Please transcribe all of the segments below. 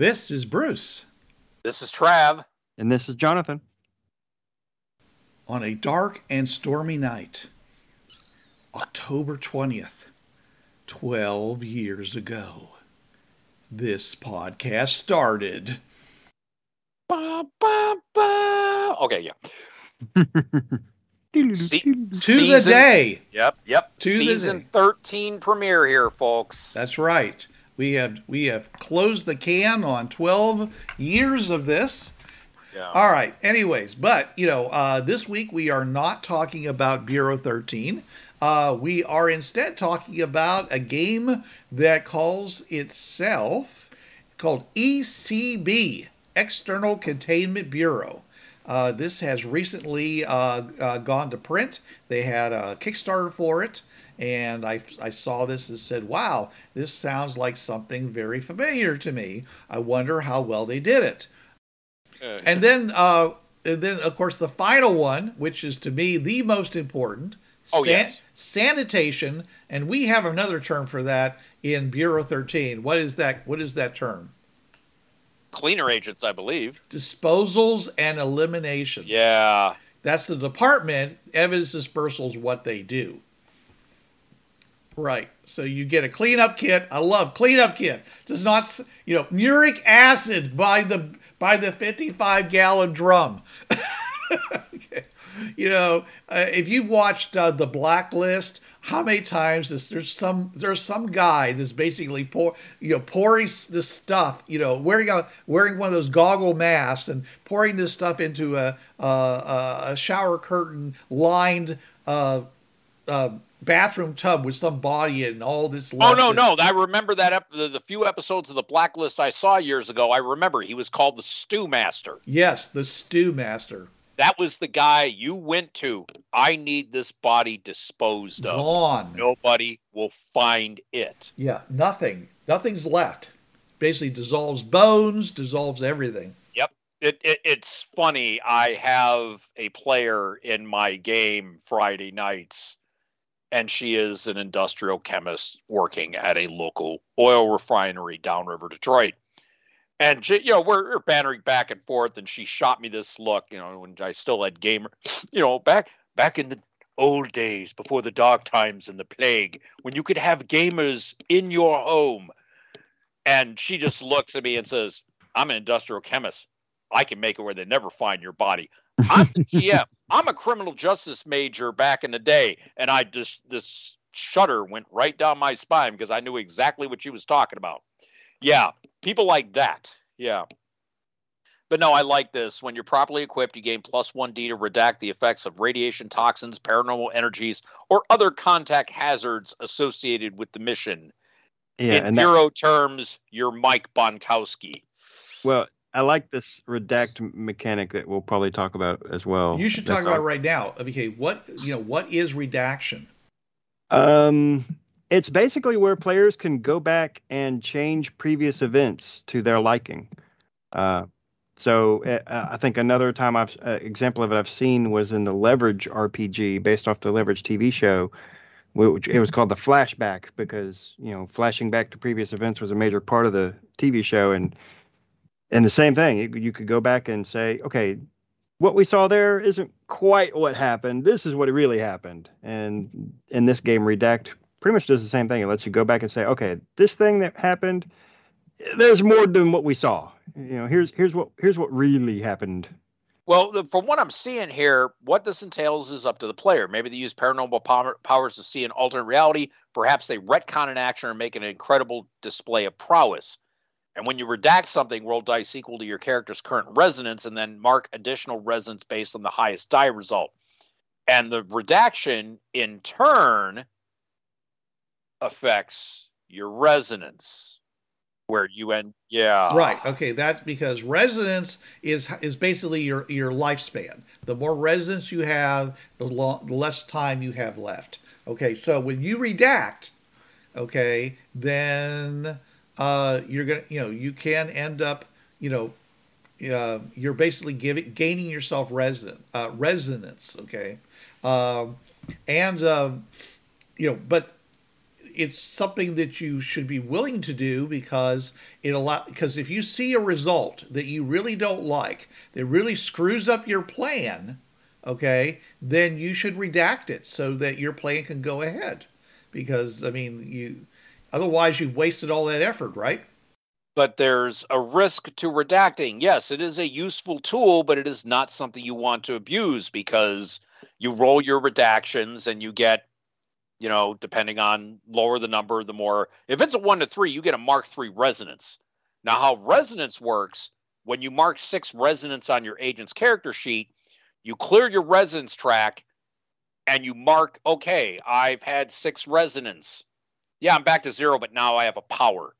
This is Bruce. This is Trav. And this is Jonathan. On a dark and stormy night, October 20th, 12 years ago, this podcast started. Ba, ba, ba. Okay, yeah. Se- To the day. Yep, yep. To the Season day. 13 premiere here, folks. That's right. We have we have closed the can on 12 years of this. Yeah. All right. Anyways, but you know, uh, this week we are not talking about Bureau 13. Uh, we are instead talking about a game that calls itself called ECB, External Containment Bureau. Uh, this has recently uh, uh, gone to print. They had a Kickstarter for it, and I, I saw this and said, wow, this sounds like something very familiar to me. I wonder how well they did it. Uh, And then, uh, and then of course, the final one, which is to me the most important, Oh, yes. sanitation, and we have another term for that in Bureau 13. What is that? What is that term? cleaner agents, I believe. Disposals and eliminations. Yeah. That's the department. Evidence dispersal is what they do. Right. So you get a cleanup kit. I love cleanup kit. Does not, you know, muric acid by the by the 55 gallon drum. okay. You know, uh, if you've watched uh, the Blacklist, how many times is there's some there's some guy that's basically pour you know pouring this stuff you know wearing a wearing one of those goggle masks and pouring this stuff into a a, a, shower curtain lined uh, uh, bathroom tub with some body and all this. Oh no, no! I remember that ep- the, the few episodes of the Blacklist I saw years ago. I remember he was called the Stew Master. Yes, the stew master That was the guy you went to. I need this body disposed of. gone. Nobody will find it. Yeah, nothing. Nothing's left. Basically dissolves bones, dissolves everything. Yep. It, it it's funny. I have a player in my game Friday nights, and she is an industrial chemist working at a local oil refinery downriver Detroit. And she, you know, we're, we're bantering back and forth, and she shot me this look, you know, when I still had gamer, you know, back back in the old days before the dark times and the plague, when you could have gamers in your home. And she just looks at me and says, I'm an industrial chemist. I can make it where they never find your body. I'm the GM. I'm a criminal justice major back in the day, and I just this shudder went right down my spine because I knew exactly what she was talking about. Yeah, people like that. Yeah. But no, I like this. When you're properly equipped, you gain plus 1D to redact the effects of radiation, toxins, paranormal energies, or other contact hazards associated with the mission. Yeah, In that, terms, you're Mike Bonkowski. well, I like this redact mechanic that we'll probably talk about as well. You should talk That's about it all- right now. Okay, what you know, what is redaction? Um, it's basically where players can go back and change previous events to their liking. Uh, so uh, I think another time I've uh, example of it I've seen was in the Leverage RPG based off the Leverage TV show. Which it was called the flashback because you know flashing back to previous events was a major part of the TV show and and the same thing you, you could go back and say okay what we saw there isn't quite what happened. This is what really happened. And in this game, Redact pretty much does the same thing. It lets you go back and say, okay, this thing that happened, there's more than what we saw. You know, here's here's what here's what really happened. Well, from what I'm seeing here, what this entails is up to the player. Maybe they use paranormal power, powers to see an alternate reality. Perhaps they retcon an action or make an incredible display of prowess. And when you redact something, roll dice equal to your character's current resonance and then mark additional resonance based on the highest die result. And the redaction, in turn, affects your resonance where you end yeah. Right okay that's because resonance is is basically your your lifespan. The more resonance you have the, the less time you have left. Okay so when you redact okay then uh you're gonna you know you can end up you know uh, you're basically giving gaining yourself resident uh, resonance okay? Um and um you know but it's something that you should be willing to do because it allow because if you see a result that you really don't like that really screws up your plan okay then you should redact it so that your plan can go ahead. Because i mean you otherwise you've wasted all that effort right but there's a risk to redacting yes it is a useful tool but it is not something you want to abuse because you roll your redactions and you get you know, depending on lower the number, the more. If it's a one to three, you get a Mark three resonance. Now, how resonance works when you mark six resonance on your agent's character sheet, you clear your resonance track and you mark, okay, I've had six resonance. Yeah, I'm back to zero, but now I have a power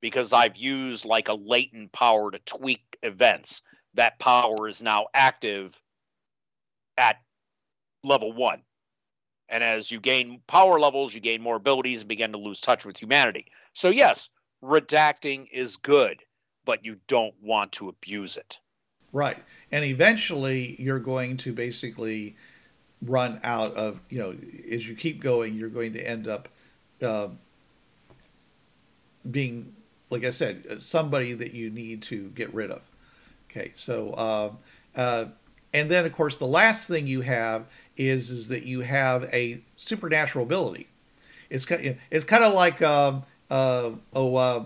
because I've used like a latent power to tweak events. That power is now active at level one. And as you gain power levels, you gain more abilities and begin to lose touch with humanity. So, yes, redacting is good, but you don't want to abuse it. Right. And eventually you're going to basically run out of, you know, as you keep going, you're going to end up uh, being, like I said, somebody that you need to get rid of. Okay. So, uh, uh, and then of course the last thing you have is is that you have a supernatural ability. It's it's kind of like um, uh, oh uh,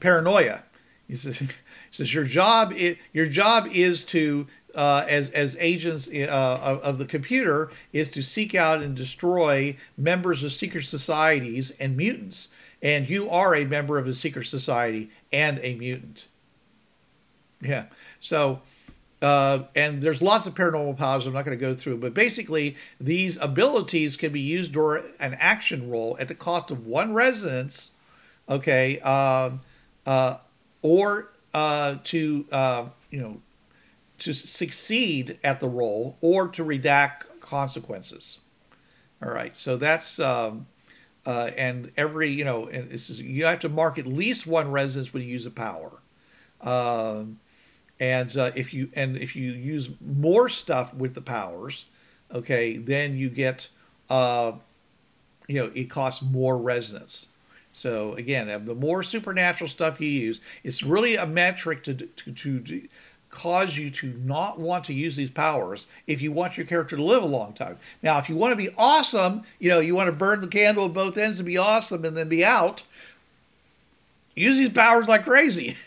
paranoia. He says, he says your job is, your job is to uh, as as agents uh, of, of, the computer is to seek out and destroy members of secret societies and mutants. And you are a member of a secret society and a mutant. Yeah. So uh, and there's lots of paranormal powers I'm not going to go through, but basically these abilities can be used during an action roll at the cost of one resonance, okay, uh, uh, or uh, to uh, you know to succeed at the roll or to redact consequences. All right, so that's um, uh, and every you know and this is you have to mark at least one resonance when you use a power. Um, and uh, if you and if you use more stuff with the powers, okay, then you get, uh, you know, it costs more resonance. So again, the more supernatural stuff you use, it's really a metric to, to, to cause you to not want to use these powers if you want your character to live a long time. Now, if you want to be awesome, you know, you want to burn the candle at both ends and be awesome and then be out, use these powers like crazy.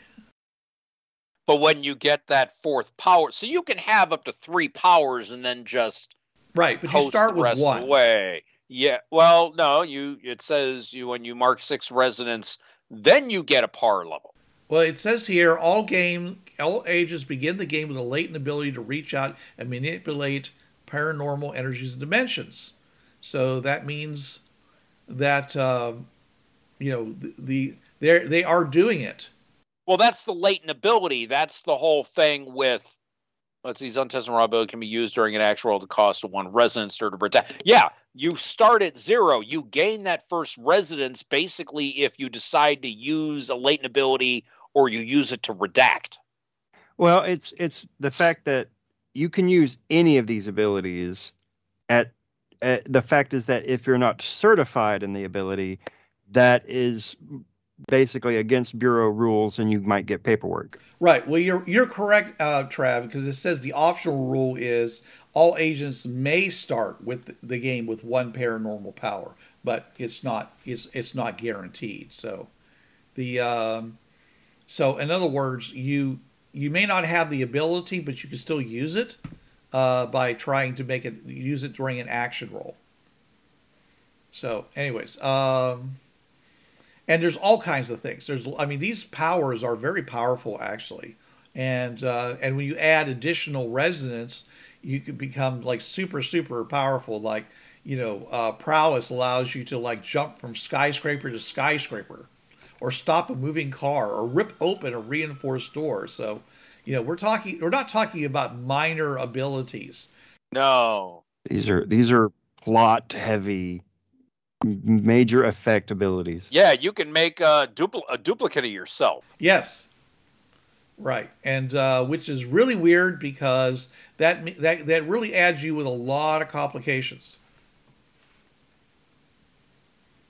But when you get that fourth power, so you can have up to three powers and then just right. But you start with one. Way, yeah. Well, no, you. It says you when you mark six resonance, then you get a power level. Well, it says here all game all ages begin the game with a latent ability to reach out and manipulate paranormal energies and dimensions. So that means that um, you know the, the they are doing it. Well, that's the latent ability. That's the whole thing with let's see, untested raw ability can be used during an actual the cost of one resonance or to protect. Yeah, you start at zero. You gain that first resonance basically if you decide to use a latent ability or you use it to redact. Well, it's it's the fact that you can use any of these abilities at, at the fact is that if you're not certified in the ability, that is basically against bureau rules and you might get paperwork. Right. Well, you're you're correct, uh, Trav, because it says the optional rule is all agents may start with the game with one paranormal power, but it's not it's it's not guaranteed. So the um, so in other words, you you may not have the ability, but you can still use it uh, by trying to make it use it during an action roll. So, anyways, um, and there's all kinds of things. There's, I mean, these powers are very powerful actually, and uh, and when you add additional resonance, you can become like super super powerful. Like you know, uh, prowess allows you to like jump from skyscraper to skyscraper, or stop a moving car, or rip open a reinforced door. So, you know, we're talking we're not talking about minor abilities. No. These are these are plot heavy major effect abilities. Yeah, you can make a, dupl- a duplicate of yourself. Yes. Right, and uh, which is really weird because that that that really adds you with a lot of complications.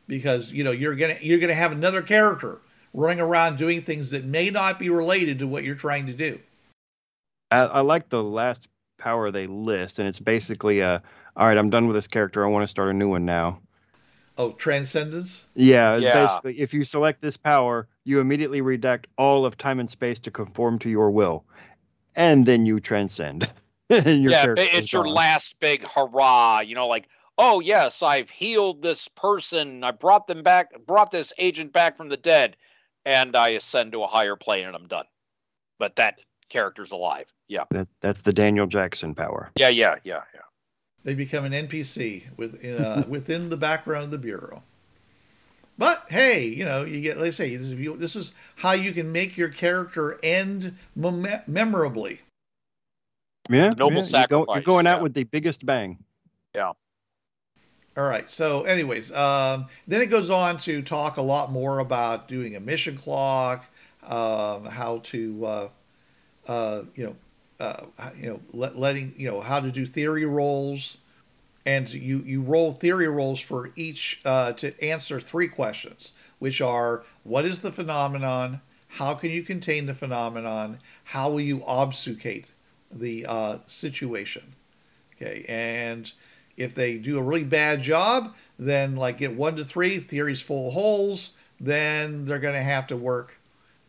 Because you know you're gonna you're gonna have another character running around doing things that may not be related to what you're trying to do. I, I like the last power they list, and it's basically a all right. I'm done with this character. I want to start a new one now. Oh, transcendence. Yeah, Yeah. basically if you select this power, you immediately redact all of time and space to conform to your will, and then you transcend. Your yeah, character ba- is it's your gone. last big hurrah. You know, like, oh yes, I've healed this person. I brought them back, brought this agent back from the dead, and I ascend to a higher plane, and I'm done. But that character's alive. Yeah, That, that's the Daniel Jackson power. yeah, yeah, yeah, yeah. They become an NPC with, uh, within the background of the bureau. But hey, you know, you get. Let's say this is, you- this is how you can make your character end mem- memorably. Yeah, Noble yeah, you're, go- sacrifice, you're going yeah. out with the biggest bang. All right. So, anyways, um, then it goes on to talk a lot more about doing a mission clock, um, how to, uh, uh, you know, uh, you know, let, letting you know how to do theory rolls, and you you roll theory rolls for each uh, to answer three questions, which are what is the phenomenon, how can you contain the phenomenon, how will you obfuscate the uh, situation, okay, and if they do a really bad job, then like get one to three, theory's full of holes, then they're going to have to work,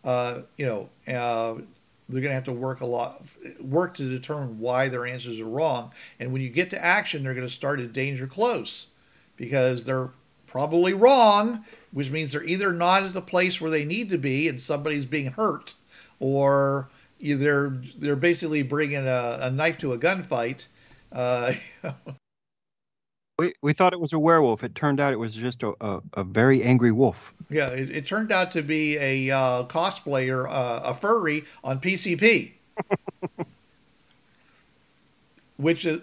uh, you know, uh, they're going to have to work a lot, work to determine why their answers are wrong. And when you get to action, they're going to start at danger close because they're probably wrong, which means they're either not at the place where they need to be and somebody's being hurt, or they're they're basically bringing a, a knife to a gunfight. Uh, We, we thought it was a werewolf. It turned out it was just a, a, a very angry wolf. Yeah, it, it turned out to be a uh, cosplayer, uh, a furry on PCP, which is,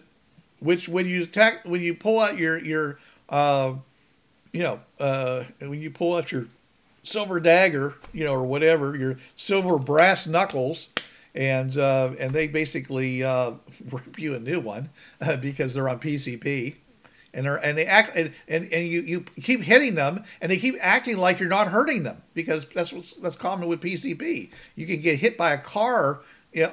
which when you attack, when you pull out your your, uh, you know, uh, when you pull out your silver dagger, you know, or whatever, your silver brass knuckles, and uh, and they basically uh, rip you a new one uh, because they're on PCP and they're and they act and, and, and you, you keep hitting them and they keep acting like you're not hurting them because that's what's that's common with PCP. You can get hit by a car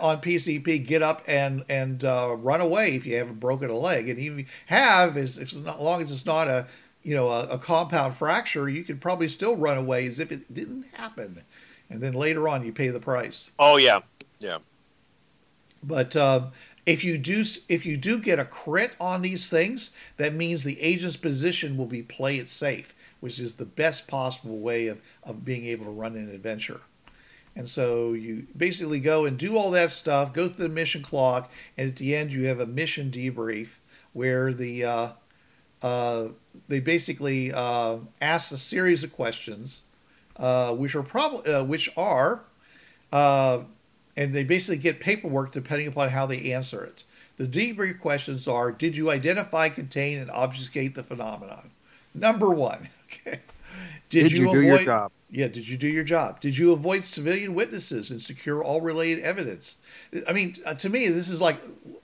on PCP, get up and and uh, run away if you haven't broken a leg, and even have is if not, as long as it's not a you know a, a compound fracture, you could probably still run away as if it didn't happen, and then later on you pay the price. Oh yeah, yeah. But um, if you do if you do get a crit on these things, that means the agent's position will be play it safe, which is the best possible way of, of being able to run an adventure. And so you basically go and do all that stuff, go through the mission clock, and at the end you have a mission debrief where the uh, uh, they basically uh, ask a series of questions, uh, which are probably uh, which are uh, and they basically get paperwork depending upon how they answer it. The debrief questions are Did you identify, contain, and obfuscate the phenomenon? Number one. Okay. Did, you, do your job? Yeah, did you do your job? Did you avoid civilian witnesses and secure all related evidence? I mean, uh, to me, this is like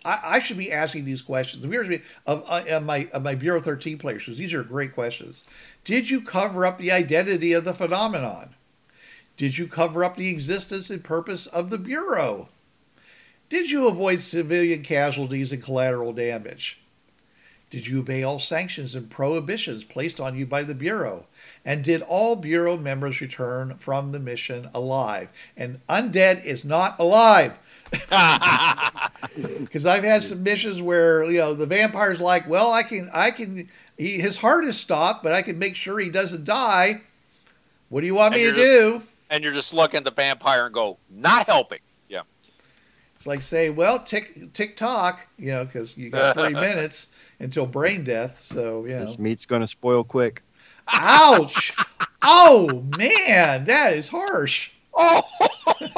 I, I should be asking these questions. Of, of, of my of my Bureau 13 players, because these are great questions. Did you cover up the identity of the phenomenon? Did you cover up the existence and purpose of the Bureau? Did you avoid civilian casualties and collateral damage? Did you obey all sanctions and prohibitions placed on you by the Bureau? And did all Bureau members return from the mission alive? And undead is not alive. Because I've had some missions where you know the vampire's like, well, I can, I can, he, his heart is stopped, but I can make sure he doesn't die. What do you want And me to you're do? And you're just looking at the vampire and go, not helping. Yeah. It's like saying, well, tick tick tock, you know, because you got three minutes until brain death. So you know, This meat's going to spoil quick. ouch! oh man, that is harsh. Oh,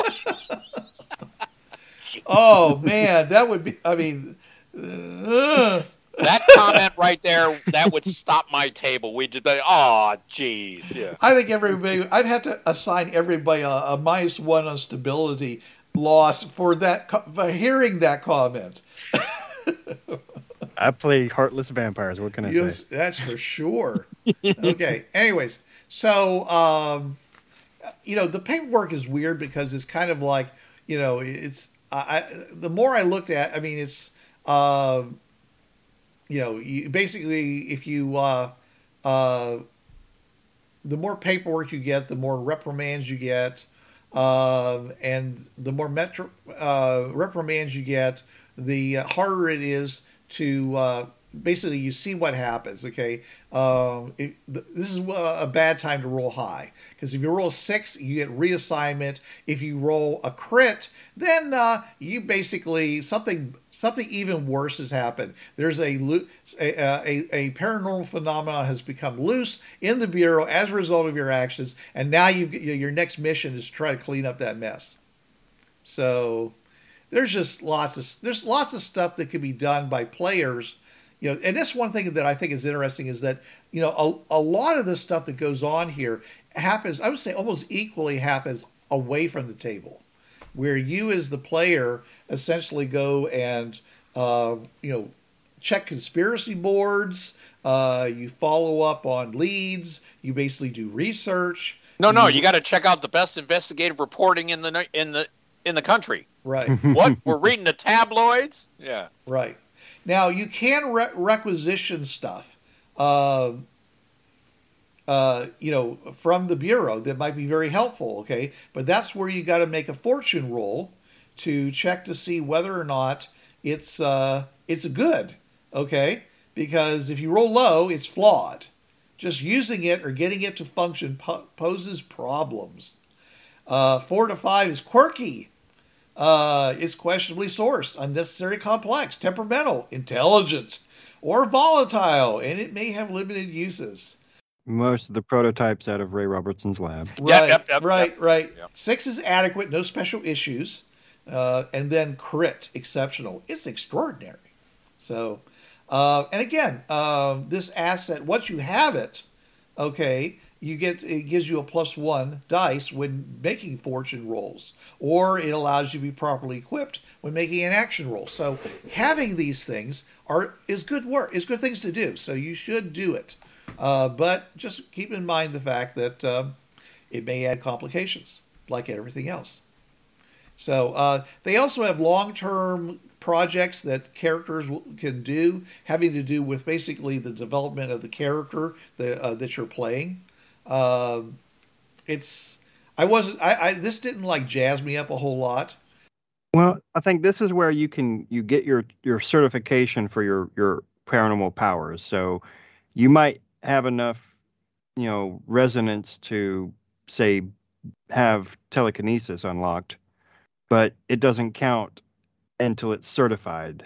Oh man, that would be. I mean, uh, that comment right there, that would stop my table. We'd just be, oh, jeez. Yeah. I think everybody. I'd have to assign everybody a, a minus one on stability loss for that for hearing that comment. I play Heartless Vampires. What can I Yes, say? that's for sure. okay. Anyways, so um, you know the paperwork is weird because it's kind of like you know it's I, I the more I looked at, I mean it's um, you know you, basically if you uh, uh, the more paperwork you get, the more reprimands you get, um, and the more metro, uh, reprimands you get, the harder it is to uh, basically you see what happens. Okay, um, it, this is a bad time to roll high because if you roll six, you get reassignment. If you roll a crit, then uh, you basically something something even worse has happened. There's a, lo- a, a a paranormal phenomenon has become loose in the bureau as a result of your actions, and now you your next mission is to try to clean up that mess. So there's just lots of there's lots of stuff that can be done by players you know and that's one thing that i think is interesting is that you know a, a lot of the stuff that goes on here happens i would say almost equally happens away from the table where you as the player essentially go and uh, you know check conspiracy boards uh, you follow up on leads you basically do research No, no, you got to check out the best investigative reporting in the in the in the country. right What we're reading the tabloids? Yeah. Right. Now you can re- requisition stuff, uh, uh, you know, from the bureau that might be very helpful. Okay, but that's where you got to make a fortune roll to check to see whether or not it's uh, it's good. Okay, because if you roll low, it's flawed. Just using it or getting it to function po- poses problems. Uh, four to five is quirky uh, is questionably sourced, unnecessary complex, temperamental, intelligent, or volatile, and it may have limited uses. Most of the prototypes out of Ray Robertson's lab. Right, yep, yep, right, yep, right. yep. Six is adequate, no special issues, uh, and then crit, exceptional. It's extraordinary. So, uh, and again, uh, this asset, once you have it, okay, you get it gives you a plus one dice when making fortune rolls, or it allows you to be properly equipped when making an action roll. So, having these things are is good work, is good things to do. So you should do it, uh, but just keep in mind the fact that. Um, it may add complications like everything else. So uh, they also have long-term projects that characters can do, having to do with basically the development of the character that, uh, that you're playing. Um it's I wasn't I, I this didn't like jazz me up a whole lot. Well, I think this is where you can you get your your certification for your your paranormal powers. So you might have enough, you know, resonance to say have telekinesis unlocked, but it doesn't count until it's certified.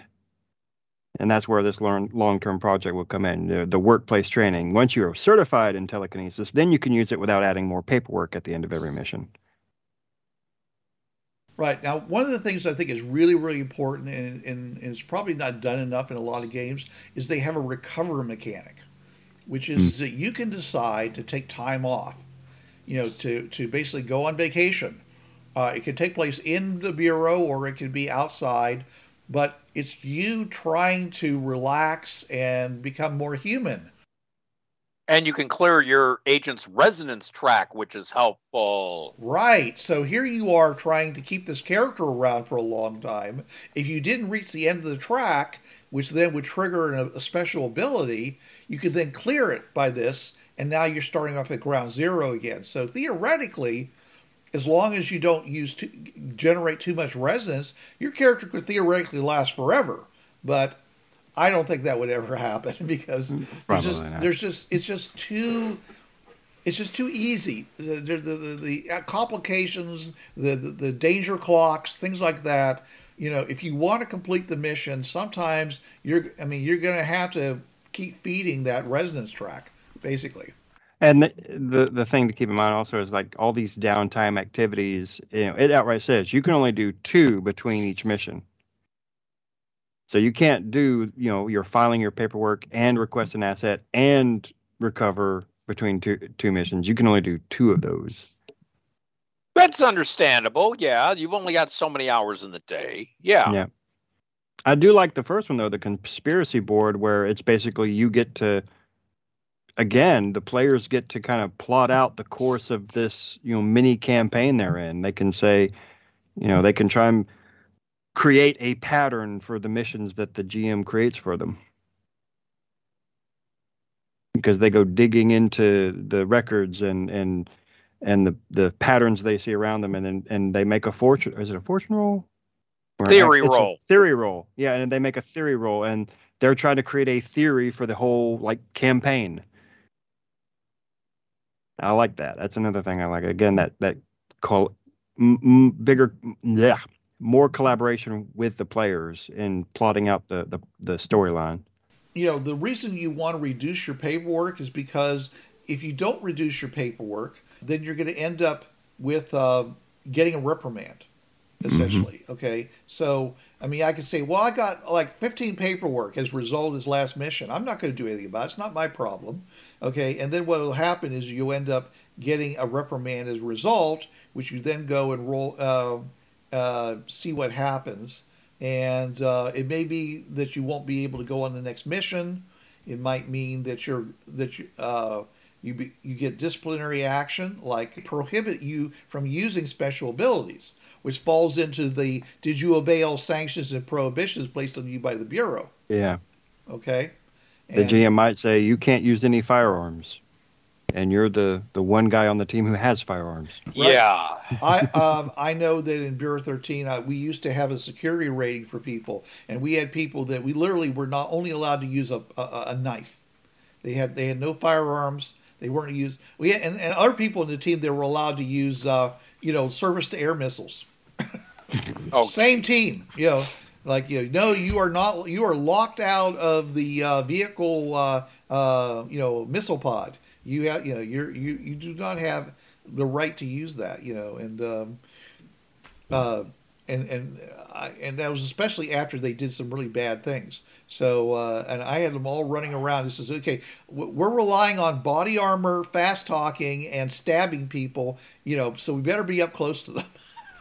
And that's where this learn, long-term project will come in, the, the workplace training. Once you're certified in telekinesis, then you can use it without adding more paperwork at the end of every mission. Right. Now, one of the things I think is really, really important, and, and, and it's probably not done enough in a lot of games, is they have a recover mechanic, which is that you can decide to take time off, you know, to, to basically go on vacation. Uh, it can take place in the bureau or it can be outside, but it's you trying to relax and become more human. And you can clear your agent's resonance track, which is helpful. Right. So here you are trying to keep this character around for a long time. If you didn't reach the end of the track, which then would trigger a, a special ability, you could then clear it by this, and now you're starting off at ground zero again. So theoretically, as long as you don't use to generate too much resonance, your character could theoretically last forever. But I don't think that would ever happen because there's just there's just it's just too it's just too easy. The the, the, the complications, the, the the danger clocks, things like that. You know, if you want to complete the mission, sometimes you're. I mean, you're going to have to keep feeding that resonance track, basically. And the, the the thing to keep in mind also is like all these downtime activities. You know, it outright says you can only do two between each mission. So you can't do, you know, you're filing your paperwork and request an asset and recover between two two missions. You can only do two of those. That's understandable. Yeah, you've only got so many hours in the day. Yeah. Yeah. I do like the first one though, the conspiracy board, where it's basically you get to again, the players get to kind of plot out the course of this, you know, mini campaign they're in. They can say, you know, they can try and create a pattern for the missions that the GM creates for them. Because they go digging into the records and and and the the patterns they see around them, and then and they make a fortune. Is it a fortune roll? Or theory roll. Theory roll. Yeah, and they make a theory roll, and they're trying to create a theory for the whole like campaign. I like that. That's another thing I like. Again, that that call m- m- bigger, yeah, more collaboration with the players in plotting out the the, the storyline. You know, the reason you want to reduce your paperwork is because if you don't reduce your paperwork, then you're going to end up with uh, getting a reprimand, essentially. Mm-hmm. Okay, so I mean, I could say, well, I got like 15 paperwork as a result of this last mission. I'm not going to do anything about it. It's not my problem. Okay, and then what will happen is you end up getting a reprimand as a result, which you then go and roll, uh, uh, see what happens. And uh, it may be that you won't be able to go on the next mission. It might mean that you're that you uh, you be, you get disciplinary action, like prohibit you from using special abilities, which falls into the did you obey all sanctions and prohibitions placed on you by the bureau? Yeah. Okay. And the GM might say you can't use any firearms and you're the the one guy on the team who has firearms. Right? Yeah, I um, I know that in Bureau 13, uh, we used to have a security rating for people, and we had people that we literally were not only allowed to use a, a, a knife. They had they had no firearms. They weren't used. We had, and, and other people in the team they were allowed to use uh, you know surface to air missiles. Oh, same team, you know. Like you know, no, you are not. You are locked out of the uh, vehicle, uh, uh, you know, missile pod you have you know you're you you do not have the right to use that you know and um, uh, and and I, and that was especially after they did some really bad things. So uh, and I had them all running around. He says, "Okay, we're relying on body armor, fast talking, and stabbing people. You know, so we better be up close to them."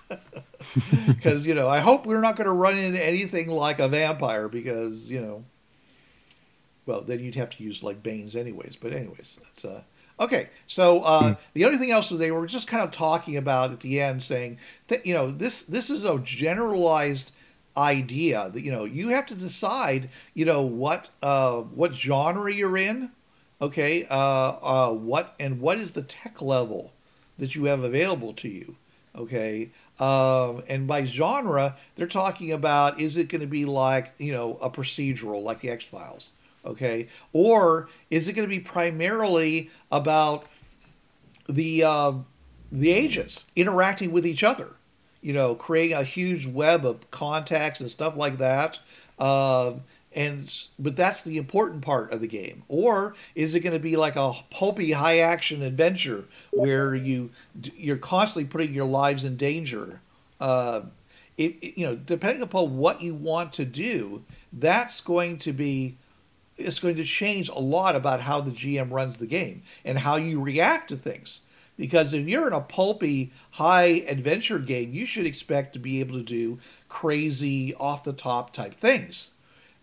Because you know, I hope we're not going to run into anything like a vampire. Because you know, well, then you'd have to use like Banes anyways. But anyways, that's uh, okay. So uh, mm. the only thing else was they were just kind of talking about at the end, saying that you know this this is a generalized idea that you know you have to decide you know what uh, what genre you're in, okay, uh, uh, what and what is the tech level that you have available to you, okay. Um, and by genre, they're talking about is it going to be like you know a procedural like the X Files? okay? Or is it going to be primarily about the uh, the agents interacting with each other? You know, creating a huge web of contacts and stuff like that. Uh, and but that's the important part of the game. Or is it going to be like a pulpy high action adventure where you you're constantly putting your lives in danger? Uh, it, it, you know depending upon what you want to do, that's going to be it's going to change a lot about how the GM runs the game and how you react to things. Because if you're in a pulpy, high adventure game, you should expect to be able to do crazy, off the top type things.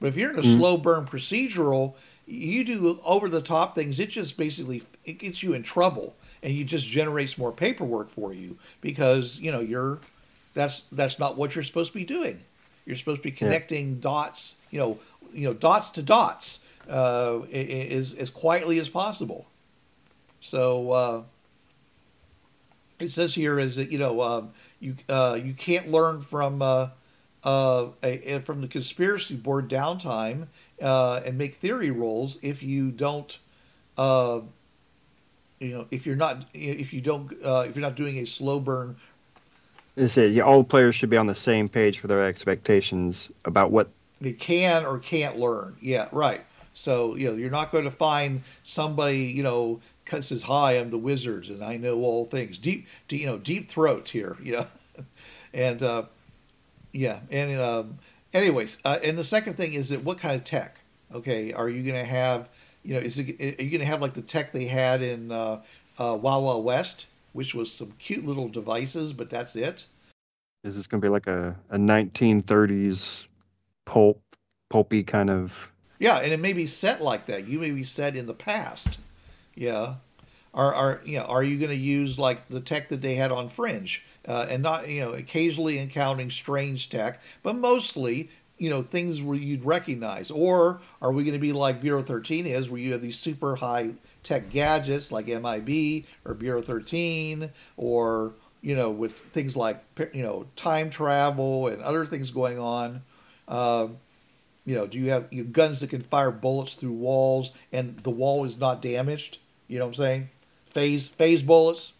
But if you're in a mm-hmm. slow burn procedural, you do over the top things. It just basically it gets you in trouble, and you just generates more paperwork for you because you know you're that's that's not what you're supposed to be doing. You're supposed to be connecting yeah. dots, you know, you know, dots to dots uh, as as quietly as possible. So uh, it says here is that you know uh, you uh, you can't learn from uh, uh, a, from the conspiracy board downtime uh, and make theory rolls if you don't uh, you know if you're not if you don't uh, if you're not doing a slow burn Is it? Yeah, all players should be on the same page for their expectations about what. they can or can't learn. Yeah, right. So you know you're not going to find somebody you know says hi I'm the wizard and I know all things deep, deep you know deep throat here you know and uh, yeah and um, anyways uh, and the second thing is that what kind of tech okay are you going to have you know is it are you going to have like the tech they had in uh, uh, Wild Wild West which was some cute little devices but that's it Is this going to be like a, a 1930s pulp, pulpy kind of. Yeah, and it may be set like that. You may be set in the past. Yeah. Are are you know, are you going to use like the tech that they had on Fringe, uh, and not you know occasionally encountering strange tech, but mostly you know things where you'd recognize, or are we going to be like Bureau 13 is, where you have these super high tech gadgets like MIB or Bureau 13, or you know with things like you know time travel and other things going on. Um, you know, do you have you know, guns that can fire bullets through walls and the wall is not damaged? You know what I'm saying? Phase phase bullets.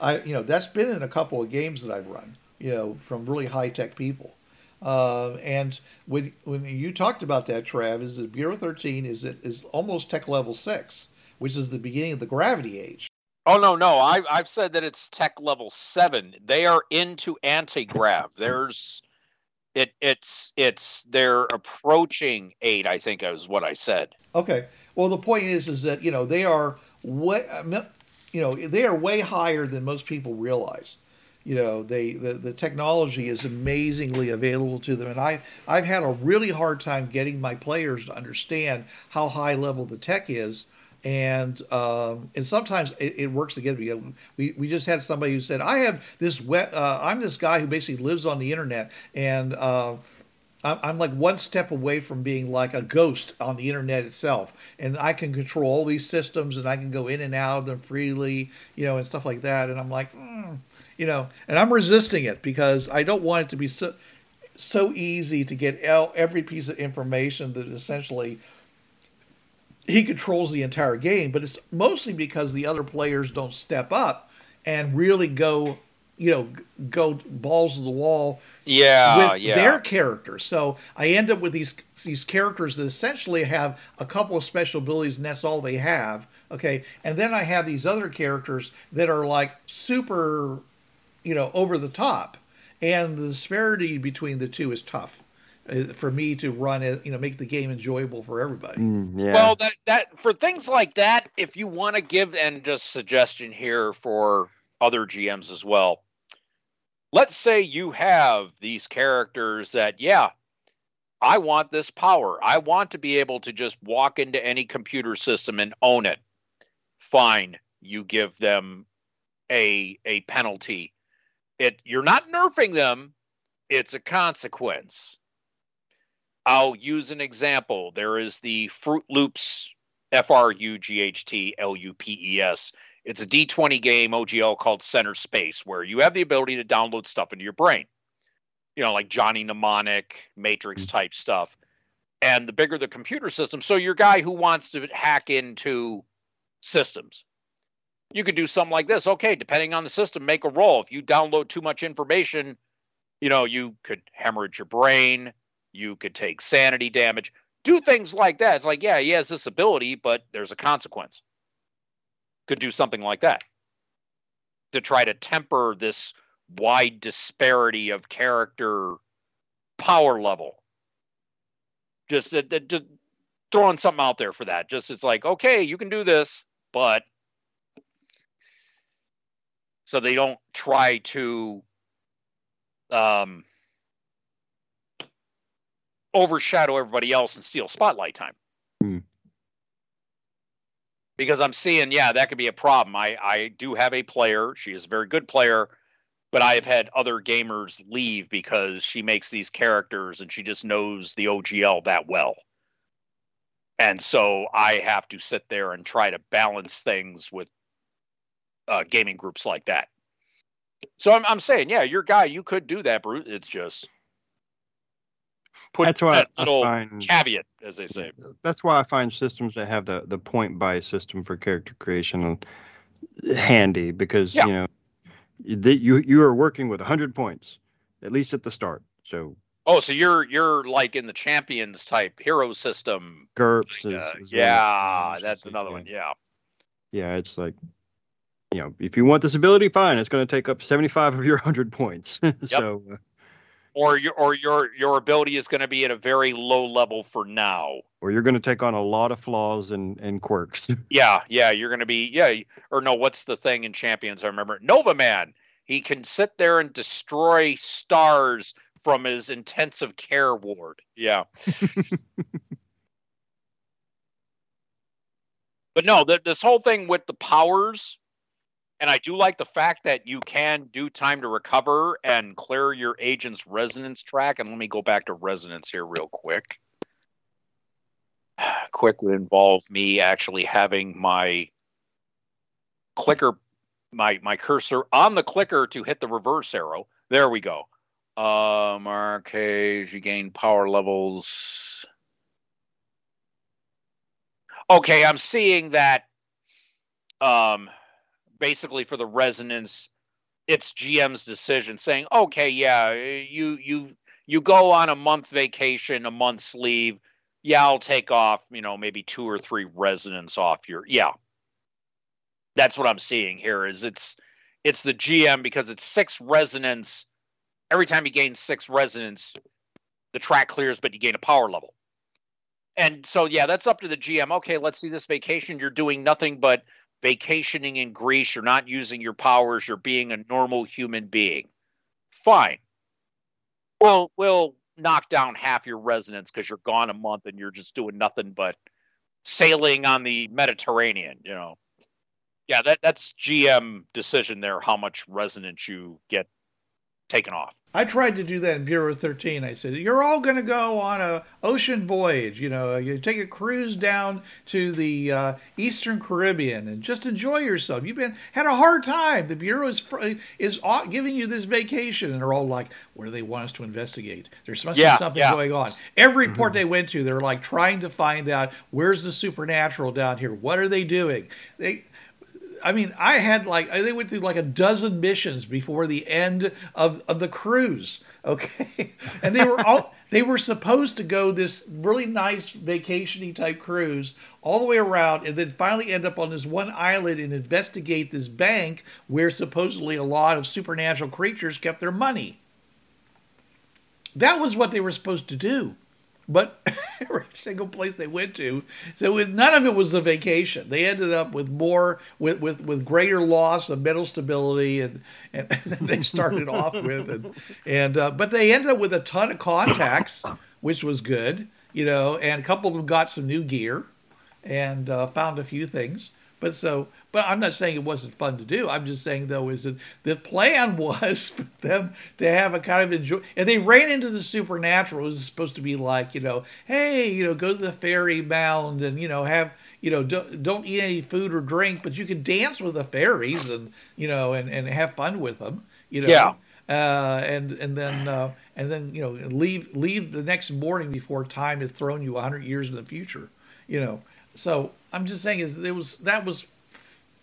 I you know that's been in a couple of games that I've run. You know, from really high tech people. Uh, and when when you talked about that, Trav, is that Bureau 13 is it is almost tech level six, which is the beginning of the gravity age. Oh no, no. I I've said that it's tech level seven. They are into anti-grav. There's it it's it's they're approaching eight, I think is what I said. Okay. Well, the point is, is that you know they are way, you know, they are way higher than most people realize. You know, they the, the technology is amazingly available to them, and I I've had a really hard time getting my players to understand how high level the tech is. And um, and sometimes it, it works again. We, we we just had somebody who said, "I have this wet. Uh, I'm this guy who basically lives on the internet, and uh, I'm, like one step away from being like a ghost on the internet itself, and I can control all these systems, and I can go in and out of them freely, you know, and stuff like that. And I'm like, mm, you know, and I'm resisting it because I don't want it to be so so easy to get every piece of information that essentially he controls the entire game. But it's mostly because the other players don't step up and really go you know go balls to the wall yeah with yeah. their characters so i end up with these these characters that essentially have a couple of special abilities and that's all they have okay? And then i have these other characters that are like super you know over the top. And the disparity between the two is tough uh, for me to run it you know make the game enjoyable for everybody. Mm, yeah. Well, that that for things like that, if you want to give and just suggestion here for other GMs as well. Let's say you have these characters that, yeah, I want this power. I want to be able to just walk into any computer system and own it. Fine, you give them a a penalty. It you're not nerfing them. It's a consequence. I'll use an example. There is the Fruit Loops F R U G H T L U P E S. It's a D20 game OGL called Center Space, where you have the ability to download stuff into your brain. You know, like Johnny Mnemonic, Matrix mm. type stuff. And the bigger the computer system, so your guy who wants to hack into systems, you could do something like this. Okay, depending on the system, make a roll. If you download too much information, you know, you could hemorrhage your brain, you could take sanity damage, do things like that. It's like, yeah, he has this ability, but there's a consequence. Could do something like that to try to temper this wide disparity of character power level. Just, uh, just throwing something out there for that. Just it's like, okay, you can do this, but so they don't try to um, overshadow everybody else and steal spotlight time. Hmm. Because I'm seeing, yeah, that could be a problem. I, I do have a player. She is a very good player, but I have had other gamers leave because she makes these characters and she just knows the OGL that well. And so I have to sit there and try to balance things with uh, gaming groups like that. So I'm, I'm saying, yeah, your guy, you could do that, Bruce. It's just put That's why that I little find- caveat, as they say. that's why I find systems that have the the point buy system for character creation handy because Yeah. you know that you you are working with 100 points at least at the start. So Oh, so you're you're like in the champions type hero system. GURPS like, is, uh, is yeah, one that's another one. Yeah. Yeah, it's like you know, if you want this ability, fine. It's going to take up 75 of your 100 points. so uh, Or your or your your ability is going to be at a very low level for now. or you're going to take on a lot of flaws and and quirks. Yeah, yeah, you're going to be yeah, or no, what's the thing in champions? I remember Nova Man. He can sit there and destroy stars from his intensive care ward. Yeah. but no, th- this whole thing with the powers, and I do like the fact that you can do time to recover and clear your agent's resonance track. And let me go back to resonance here real quick. Quick would involve me actually having my clicker, my my cursor on the clicker to hit the reverse arrow. There we go. Um, you gain power levels. Okay, I'm seeing that. Um, basically for the resonance, it's GM's decision saying, okay, yeah, you you you go on a month vacation, a month's leave. Yeah, I'll take off, you know, maybe two or three resonance off your yeah. That's what I'm seeing here is it's it's the GM because it's six resonance. Every time you gain six resonance, the track clears, but you gain a power level. And so yeah, that's up to the GM. Okay, let's see this vacation. You're doing nothing but vacationing in Greece. You're not using your powers. You're being a normal human being. Fine. Well, we'll knock down half your resonance because you're gone a month and you're just doing nothing but sailing on the Mediterranean. You know. Yeah, that that's GM decision there. How much resonance you get taken off. I tried to do that in Bureau 13. I said, "You're all going to go on a ocean voyage. You know, you take a cruise down to the uh, Eastern Caribbean and just enjoy yourself. You've been had a hard time. The Bureau is fr- is au- giving you this vacation, and they're all like, "What do they want us to investigate? There's must Yeah, be something yeah. going on." Every port they went to, they're like trying to find out where's the supernatural down here. What are they doing? They I mean, I had like they went through like a dozen missions before the end of, of the cruise. Okay, and they were all they were supposed to go this really nice vacationy type cruise all the way around, and then finally end up on this one island and investigate this bank where supposedly a lot of supernatural creatures kept their money. That was what they were supposed to do. But every single place they went to, so it was, none of it was a vacation. They ended up with more, with with, with greater loss of mental stability, and and they started off with, and and uh, but they ended up with a ton of contacts, which was good, you know, and a couple of them got some new gear, and uh, found a few things. But so, but I'm not saying it wasn't fun to do. I'm just saying though is that the plan was for them to have a kind of enjoy, and they ran into the supernatural. It was supposed to be like you know, hey, you know, go to the fairy mound and you know have you know don't, don't eat any food or drink, but you can dance with the fairies and you know and and have fun with them. You know, Yeah. uh, and and then uh, and then you know leave leave the next morning before time has thrown you hundred years in the future. You know, so I'm just saying is there was that was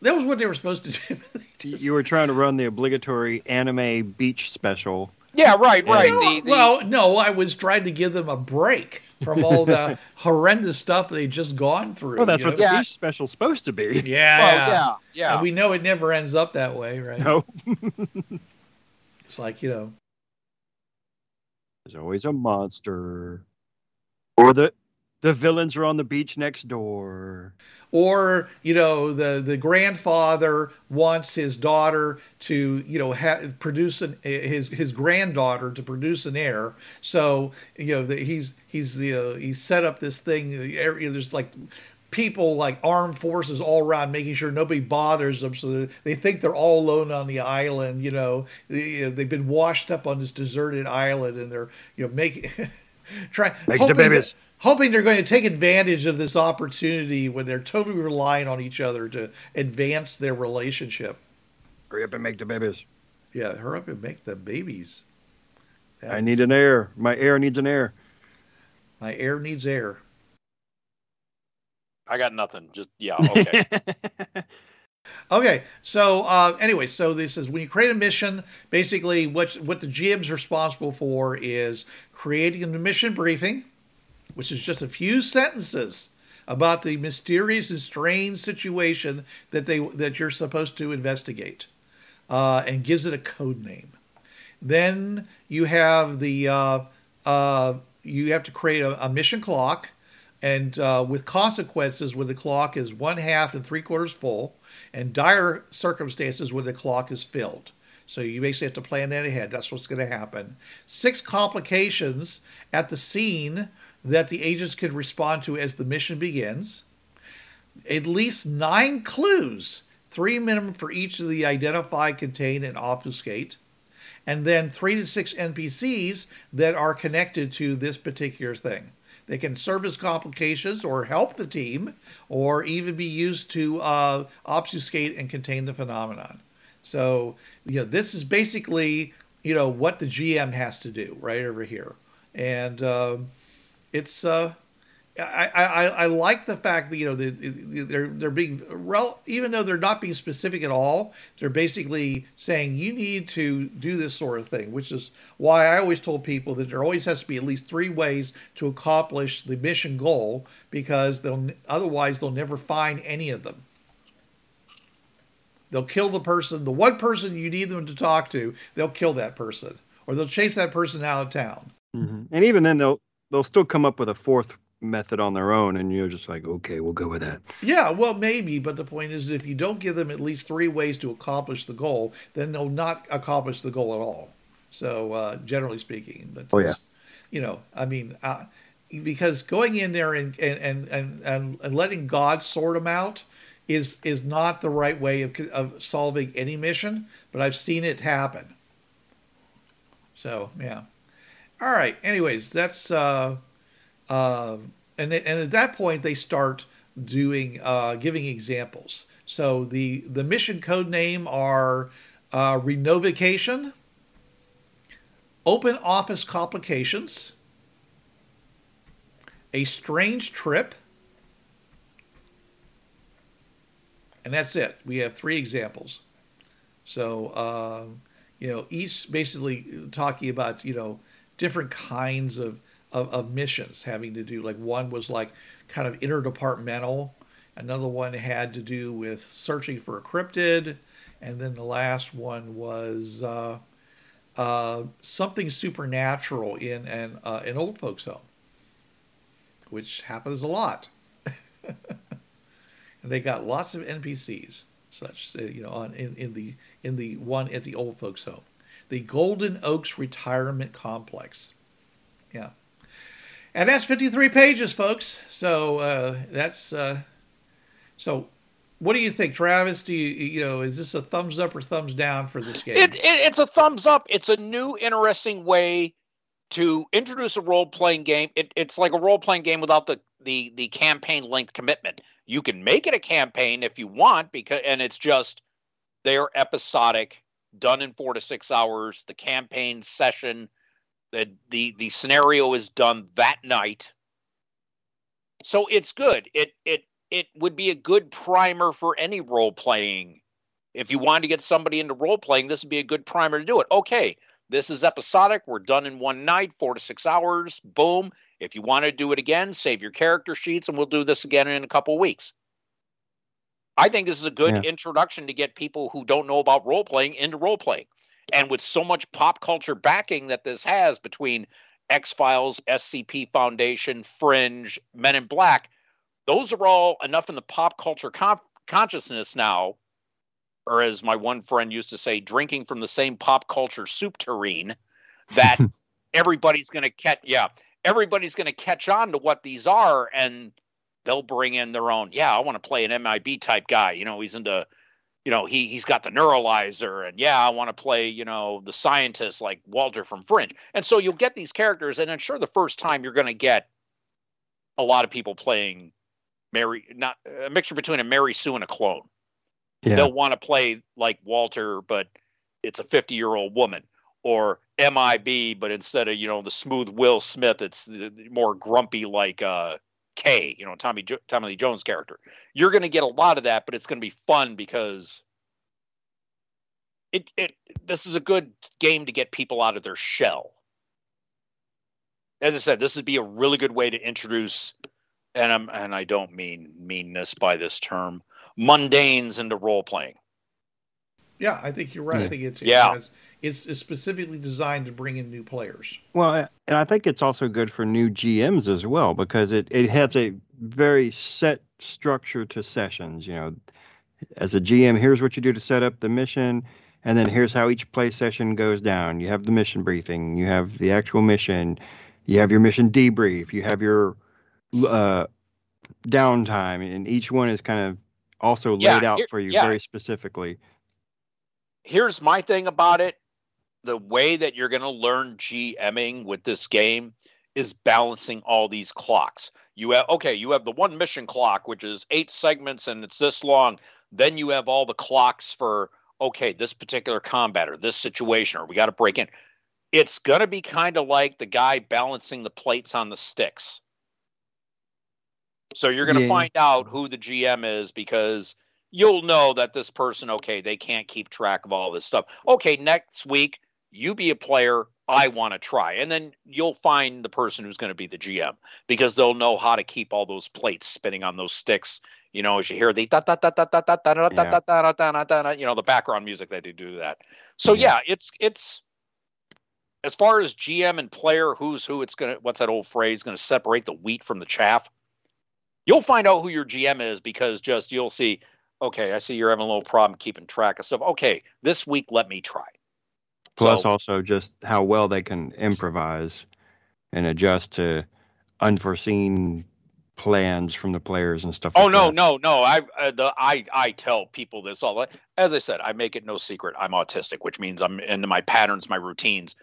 that was what they were supposed to do. Just- you were trying to run the obligatory anime beach special. Yeah, right, right. No, The, the, well, no, I was trying to give them a break from all the horrendous stuff they'd just gone through. Well, that's what know? the Yeah. beach special's supposed to be. Yeah, well, yeah. yeah, yeah. And we know it never ends up that way, right? No, It's like you know, there's always a monster, or the the villains are on the beach next door. or you know the the grandfather wants his daughter to you know ha- produce an his his granddaughter to produce an heir so you know that he's he's uh, he's set up this thing uh, there's like people like armed forces all around making sure nobody bothers them so they think they're all alone on the island you know they they've been washed up on this deserted island and they're you know making trying Make the babies. that- hoping they're going to take advantage of this opportunity when they're totally relying on each other to advance their relationship. Hurry up and make the babies. Yeah, hurry up and make the babies. That I is- need an heir. My heir needs an heir. my air needs air. I got nothing. Just yeah, okay. Okay, so uh, anyway, so this is when you create a mission. Basically, what what the GM's responsible for is creating a mission briefing, which is just a few sentences about the mysterious and strange situation that they that you're supposed to investigate, uh, and gives it a code name. Then you have the uh, uh, you have to create a, a mission clock, and uh, with consequences when the clock is one half and three quarters full and dire circumstances when the clock is filled. So you basically have to plan that ahead. That's what's going to happen. Six complications at the scene that the agents can respond to as the mission begins. At least nine clues, three minimum for each of the identify, contain, and obfuscate. And then three to six NPCs that are connected to this particular thing. They can serve as complications or help the team, or even be used to uh, obfuscate and contain the phenomenon. So, you know, this is basically, you know, what the GM has to do right over here. And uh, it's, uh, I, I, I like the fact that you know they're they're being even though they're not being specific at all, they're basically saying you need to do this sort of thing, which is why I always told people that there always has to be at least three ways to accomplish the mission goal because they'll otherwise they'll never find any of them. They'll kill the person, the one person you need them to talk to, they'll kill that person, or they'll chase that person out of town. Mm-hmm. And even then, they'll they'll still come up with a fourth method on their own and you're just like okay we'll go with that. Yeah well maybe but the point is if you don't give them at least three ways to accomplish the goal then they'll not accomplish the goal at all. So uh, generally speaking but oh yeah. you know i mean uh, because going in there and and, and and and letting god sort them out is is not the right way of, of solving any mission but i've seen it happen. So yeah all right anyways that's uh uh, and and at that point they start doing uh, giving examples. So the the mission code name are uh, Renovication, Open Office Complications, A Strange Trip, and that's it. We have three examples. So uh, you know, each basically talking about you know different kinds of of, of missions having to do. Like one was like kind of interdepartmental. Another one had to do with searching for a cryptid. And then the last one was uh, uh, something supernatural in an uh, an old folks home which happens a lot. And they got lots of npcs such uh, you know on in, in the in the one at the old folks home the golden oaks retirement complex yeah and that's 53 pages, folks. So uh, that's uh, so. What do you think, Travis? Do you you know is this a thumbs up or thumbs down for this game? It, it, it's a thumbs up. It's a new, interesting way to introduce a role playing game. It, it's like a role playing game without the the the campaign length commitment. You can make it a campaign if you want because and it's just they're episodic, done in four to six hours. The campaign session the the the scenario is done that night. So it's good. It it it would be a good primer for any role playing. If you wanted to get somebody into role playing, this would be a good primer to do it. Okay, this is episodic. We're done in one night, four to six hours. Boom. If you want to do it again, save your character sheets, and we'll do this again in a couple weeks. I think this is a good yeah. introduction to get people who don't know about role playing into role playing. And with so much pop culture backing that this has between X Files, SCP Foundation, Fringe, Men in Black, those are all enough in the pop culture con- consciousness now, or as my one friend used to say, drinking from the same pop culture soup tureen, that everybody's going to catch. Yeah, everybody's going to catch on to what these are, and they'll bring in their own. Yeah, I want to play an MIB type guy. You know, he's into you know he he's got the neuralizer and yeah i want to play you know the scientist like walter from fringe and so you'll get these characters and i'm sure the first time you're going to get a lot of people playing mary not a mixture between a mary sue and a clone yeah. they'll want to play like walter but it's a 50 year old woman or mib but instead of you know the smooth will smith it's the more grumpy like uh K, you know, Tommy jo- Tommy Lee Jones character. You're going to get a lot of that, but it's going to be fun because it it this is a good game to get people out of their shell. As I said, this would be a really good way to introduce, and I'm and I don't mean meanness by this term, mundanes into role playing. Yeah, I think you're right. Yeah. I think it's Yeah. it has, it's, it's specifically designed to bring in new players. Well, and I think it's also good for new GMs as well because it, it has a very set structure to sessions. You know, as a GM, here's what you do to set up the mission, and then here's how each play session goes down. You have the mission briefing, you have the actual mission, you have your mission debrief, you have your uh, downtime, and each one is kind of also Yeah, laid out here- for you yeah. very specifically. here's my thing about it the way that you're going to learn GMing with this game is balancing all these clocks. You have okay, you have the one mission clock which is 8 segments and it's this long. Then you have all the clocks for okay, this particular combat or this situation or we got to break in. It's going to be kind of like the guy balancing the plates on the sticks. So you're going to Yeah. find out who the GM is because you'll know that this person, okay, they can't keep track of all this stuff. Okay, next week, you be a player. I want to try. And then you'll find the person who's going to be the GM because they'll know how to keep all those plates spinning on those sticks. You know, as you hear the da da da da da da da da da da da da da you know, the background music that they do that. So Yeah. it's it's as far as GM and player, who's who, it's gonna what's that old phrase? Gonna separate the wheat from the chaff. You'll find out who your GM is because just you'll see, okay, I see you're having a little problem keeping track of stuff. Okay, this week let me try. Plus, So- also just how well they can improvise and adjust to unforeseen plans from the players and stuff. Oh like no, that. no, no! I uh, the I I tell people this all. The way. As I said, I make it no secret. I'm autistic, which means I'm into my patterns, my routines.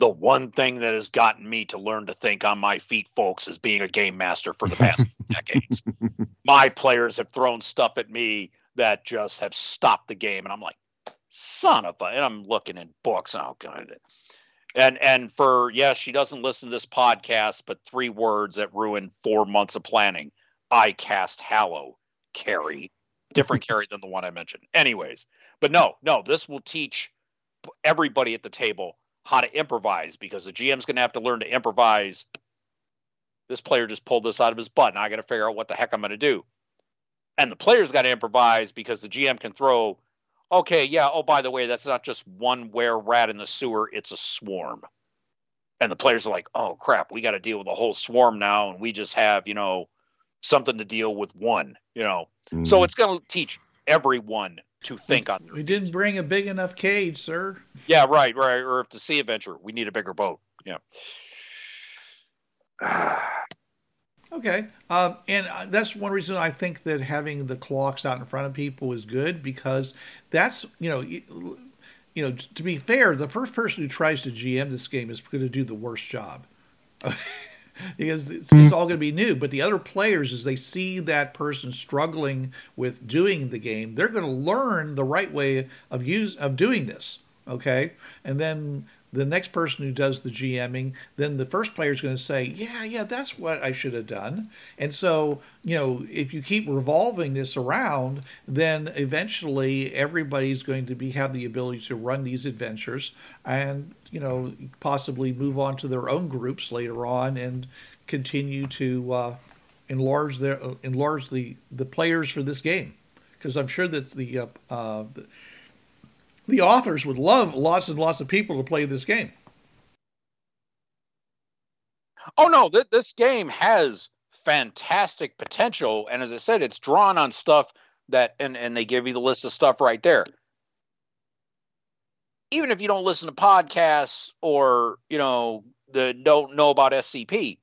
The one thing that has gotten me to learn to think on my feet, folks, is being a game master for the past decades. My players have thrown stuff at me that just have stopped the game, and I'm like, son of a. And I'm looking in books. Oh god. And and for yes, she doesn't listen to this podcast, but three words that ruined four months of planning. I cast Hallow, Carrie. Different Carrie than the one I mentioned. Anyways, but no, no, this will teach everybody at the table how to improvise because the GM's going to have to learn to improvise. This player just pulled this out of his butt, and I got to figure out what the heck I'm going to do. And the player's got to improvise because the GM can throw, okay, yeah, oh, by the way, that's not just one were rat in the sewer, it's a swarm. And the players are like, oh, crap, we got to deal with a whole swarm now, and we just have, you know, something to deal with one, you know. So Mhm. it's going to teach everyone to think on their We feet. didn't bring a big enough cage, sir. Yeah, right, right. Or if the sea adventure, we need a bigger boat. Yeah. Okay, um, and uh, that's one reason I think that having the clocks out in front of people is good because that's you know you, you know to be fair, the first person who tries to GM this game is going to do the worst job. because it's, it's all going to be new. But the other players, as they see that person struggling with doing the game, they're going to learn the right way of use of doing this. Okay, and then the next person who does the GMing, then the first player is going to say, "Yeah, yeah, that's what I should have done." And so, you know, if you keep revolving this around, then eventually everybody's going to be have the ability to run these adventures and you know possibly move on to their own groups later on and continue to uh, enlarge their uh, enlarge the the players for this game because I'm sure that the uh, uh, the, the authors would love lots and lots of people to play this game. Oh no, th- this game has fantastic potential, and as I said, it's drawn on stuff that, and and they give you the list of stuff right there. Even if you don't listen to podcasts or you know the don't know about SCP,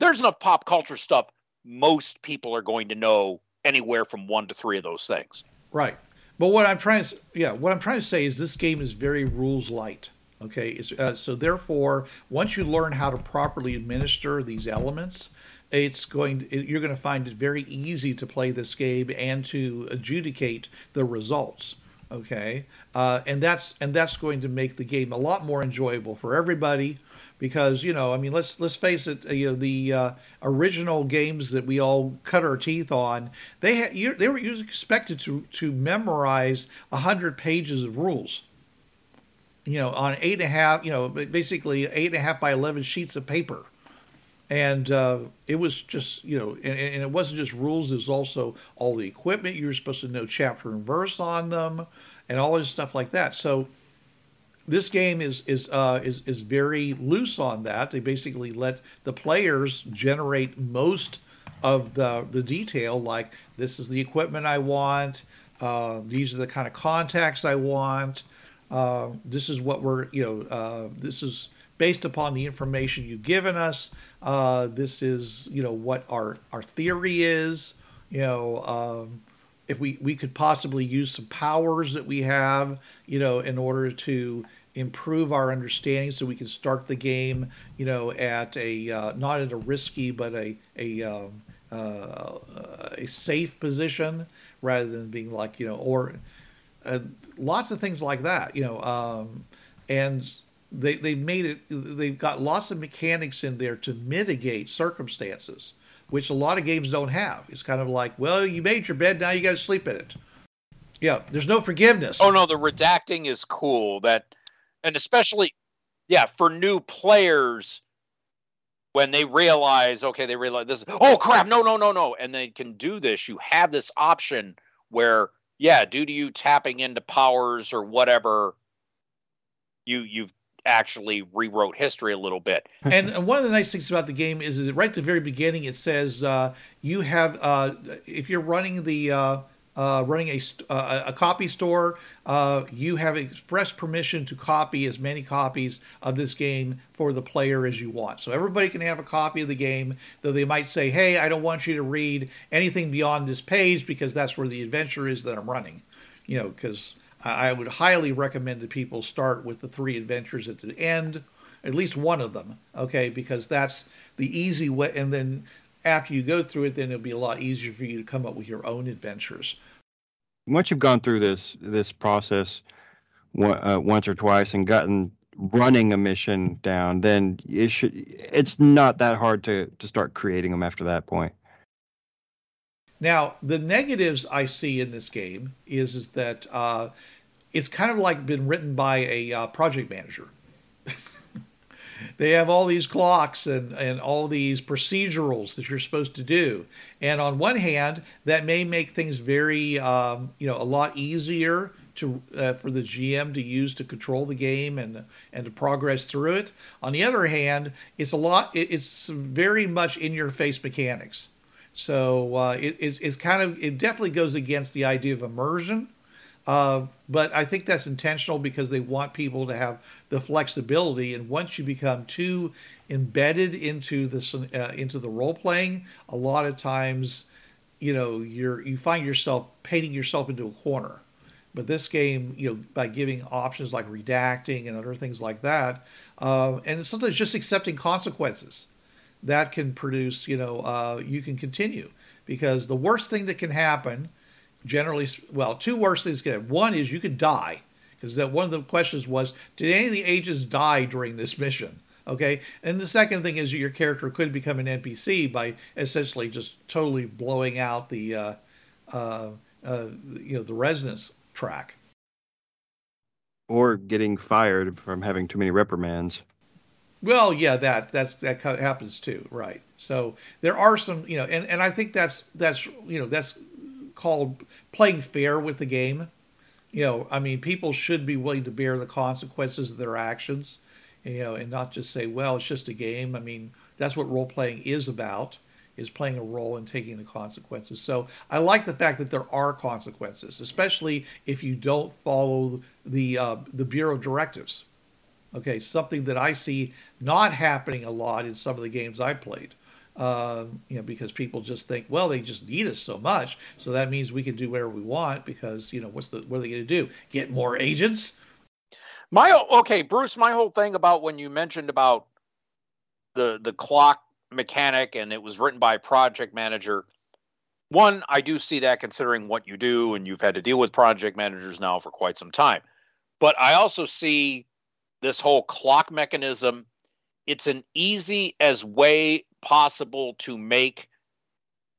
there's enough pop culture stuff. Most people are going to know anywhere from one to three of those things. Right. But what I'm trying to yeah, what I'm trying to say is this game is very rules light. Okay, uh, so therefore, once you learn how to properly administer these elements, it's going to, you're going to find it very easy to play this game and to adjudicate the results. Okay, uh, and that's and that's going to make the game a lot more enjoyable for everybody because you know I mean let's let's face it you know the uh, original games that we all cut our teeth on they had you, they were expected to to memorize hundred pages of rules. You know on eight and a half you know basically eight and a half by eleven sheets of paper. And uh, it was just you know and, and, it wasn't just rules there's also all the equipment. You were supposed to know chapter and verse on them and all this stuff like that. So this game is is uh, is is very loose on that they basically let the players generate most of the the detail like this is the equipment i want uh, these are the kind of contacts i want uh, this is what we're you know uh, this is based upon the information you've given us. Uh, this is, you know, what our our theory is. You know, um, if we we could possibly use some powers that we have, you know, in order to improve our understanding, so we can start the game, you know, at a uh, not at a risky but a a um, uh, a safe position rather than being like you know or uh, lots of things like that, you know, um, and they they made it they've got lots of mechanics in there to mitigate circumstances which a lot of games don't have. It's kind of like well you made your bed now you got to sleep in it. Yeah there's no forgiveness. Oh no the redacting is cool. That and especially yeah for new players when they realize okay they realize this oh crap no no no no and they can do this you have this option where yeah due to you tapping into powers or whatever you you've actually rewrote history a little bit. and, one of the nice things about the game is that right at the very beginning it says uh, you have uh, if you're running the uh, uh running a, uh, a copy store, uh, you have express permission to copy as many copies of this game for the player as you want. So everybody can have a copy of the game, though they might say, hey, I don't want you to read anything beyond this page because that's where the adventure is that I'm running. You know, because I would highly recommend that people start with the three adventures at the end, at least one of them, okay, because that's the easy way. And then after you go through it, then it'll be a lot easier for you to come up with your own adventures. Once you've gone through this this process uh, once or twice and gotten running a mission down, then it should it's not that hard to to start creating them after that point. Now, the negatives I see in this game is is that uh, it's kind of like been written by a uh, project manager. They have all these clocks and, and all these procedurals that you're supposed to do. And on one hand, that may make things very, um, you know, a lot easier to uh, for the GM to use to control the game and and to progress through it. On the other hand, it's a lot. It's very much in your face mechanics. So uh, it, it's kind of it definitely goes against the idea of immersion. Uh, but I think that's intentional because they want people to have the flexibility. And once you become too embedded into the uh, into the role playing, a lot of times, you know, you're you find yourself painting yourself into a corner. But this game, you know, by giving options like redacting and other things like that, uh, and sometimes just accepting consequences that can produce, you know, uh, you can continue. Because the worst thing that can happen, generally, well, two worst things can One is you could die. Because that one of the questions was, did any of the agents die during this mission? Okay, and the second thing is your character could become an NPC by essentially just totally blowing out the, uh, uh, uh, you know, the resonance track, or getting fired from having too many reprimands. Well, yeah, that that's that happens too, right? So there are some, you know, and, and I think that's that's you know that's called playing fair with the game. You know, I mean, people should be willing to bear the consequences of their actions, you know, and not just say, well, it's just a game. I mean, that's what role playing is about is playing a role and taking the consequences. So I like the fact that there are consequences, especially if you don't follow the uh, the bureau directives. Okay, something that I see not happening a lot in some of the games I played. Uh, you know, because people just think, well, they just need us so much, so that means we can do whatever we want. Because you know, what's the what are they going to do? Get more agents? My okay, Bruce. My whole thing about when you mentioned about the the clock mechanic and it was written by a project manager. one, I do see that considering what you do, and you've had to deal with project managers now for quite some time. But I also see this whole clock mechanism. It's an easy as way possible to make